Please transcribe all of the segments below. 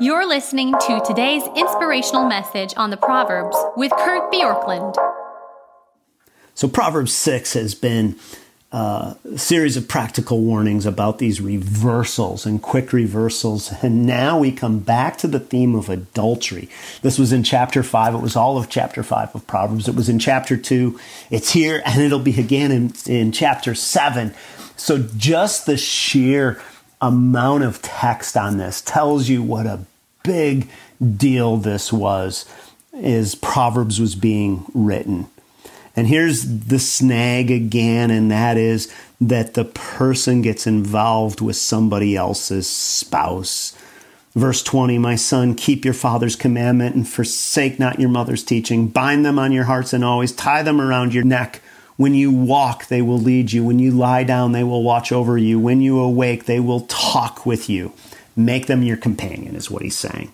You're listening to today's inspirational message on the Proverbs with Kurt Bjorklund. So, Proverbs 6 has been uh, a series of practical warnings about these reversals and quick reversals. And now we come back to the theme of adultery. This was in chapter 5. It was all of chapter 5 of Proverbs. It was in chapter 2. It's here, and it'll be again in, in chapter 7. So, just the sheer amount of text on this tells you what a big deal this was is Proverbs was being written. And here's the snag again, and that is that the person gets involved with somebody else's spouse. Verse 20, my son, keep your father's commandment and forsake not your mother's teaching. Bind them on your hearts and always tie them around your neck. When you walk, they will lead you. When you lie down, they will watch over you. When you awake, they will talk with you. Make them your companion, is what he's saying.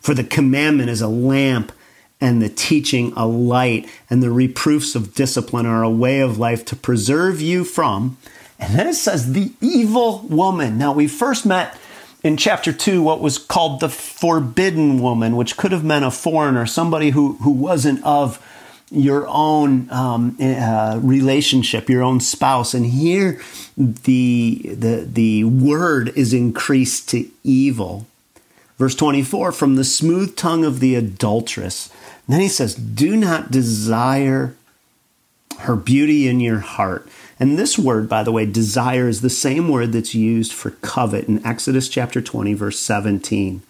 For the commandment is a lamp and the teaching a light, and the reproofs of discipline are a way of life to preserve you from. And then it says, the evil woman. Now, we first met in chapter 2 what was called the forbidden woman, which could have meant a foreigner, somebody who, who wasn't of your own um, uh, relationship, your own spouse. And here the, the, the word is increased to evil. Verse 24, from the smooth tongue of the adulteress. Then he says, Do not desire her beauty in your heart. And this word, by the way, desire, is the same word that's used for covet in Exodus chapter 20, verse 17.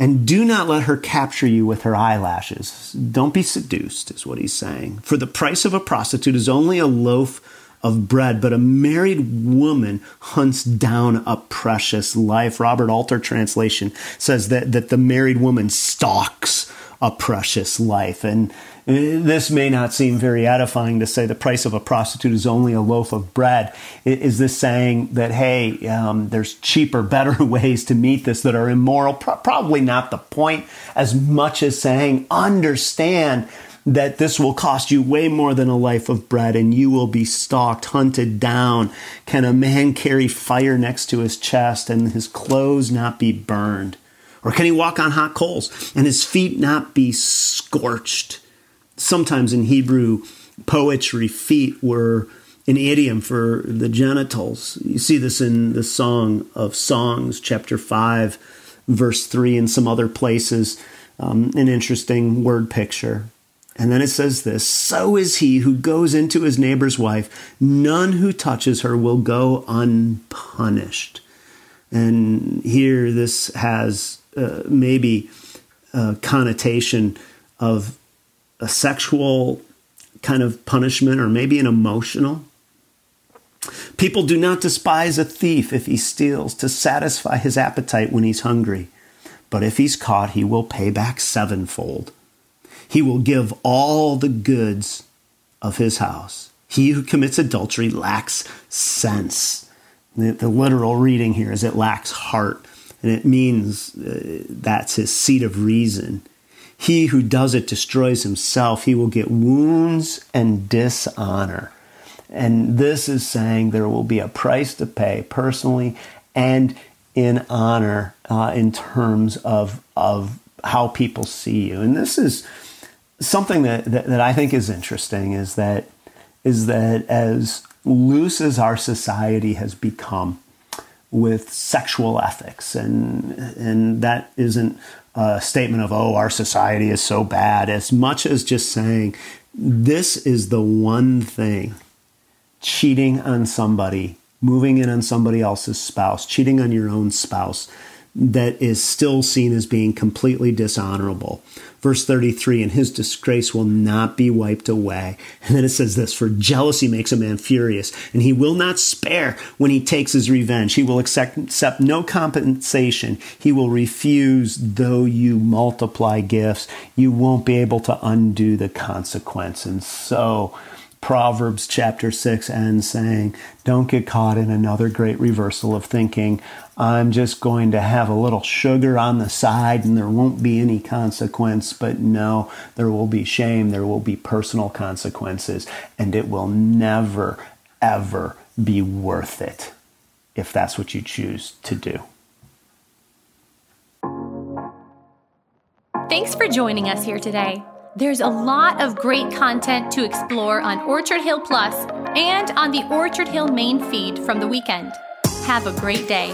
And do not let her capture you with her eyelashes. Don't be seduced, is what he's saying. For the price of a prostitute is only a loaf of bread, but a married woman hunts down a precious life. Robert Alter translation says that, that the married woman stalks a precious life. And this may not seem very edifying to say the price of a prostitute is only a loaf of bread. Is this saying that, hey, um, there's cheaper, better ways to meet this that are immoral? Pro- probably not the point as much as saying, understand that this will cost you way more than a life of bread and you will be stalked, hunted down. Can a man carry fire next to his chest and his clothes not be burned? Or can he walk on hot coals and his feet not be scorched? Sometimes in Hebrew poetry, feet were an idiom for the genitals. You see this in the Song of Songs, chapter 5, verse 3, and some other places. Um, an interesting word picture. And then it says this So is he who goes into his neighbor's wife, none who touches her will go unpunished. And here this has uh, maybe a connotation of a sexual kind of punishment or maybe an emotional. People do not despise a thief if he steals to satisfy his appetite when he's hungry. But if he's caught, he will pay back sevenfold. He will give all the goods of his house. He who commits adultery lacks sense. The, the literal reading here is it lacks heart, and it means uh, that's his seat of reason. He who does it destroys himself. He will get wounds and dishonor. And this is saying there will be a price to pay personally and in honor uh, in terms of, of how people see you. And this is something that, that, that I think is interesting is that is that as loose as our society has become with sexual ethics, and and that isn't a statement of oh our society is so bad as much as just saying this is the one thing cheating on somebody moving in on somebody else's spouse cheating on your own spouse that is still seen as being completely dishonorable. Verse 33 and his disgrace will not be wiped away. And then it says this For jealousy makes a man furious, and he will not spare when he takes his revenge. He will accept, accept no compensation. He will refuse, though you multiply gifts. You won't be able to undo the consequence. And so, Proverbs chapter 6 ends saying, Don't get caught in another great reversal of thinking. I'm just going to have a little sugar on the side and there won't be any consequence. But no, there will be shame, there will be personal consequences, and it will never, ever be worth it if that's what you choose to do. Thanks for joining us here today. There's a lot of great content to explore on Orchard Hill Plus and on the Orchard Hill main feed from the weekend. Have a great day.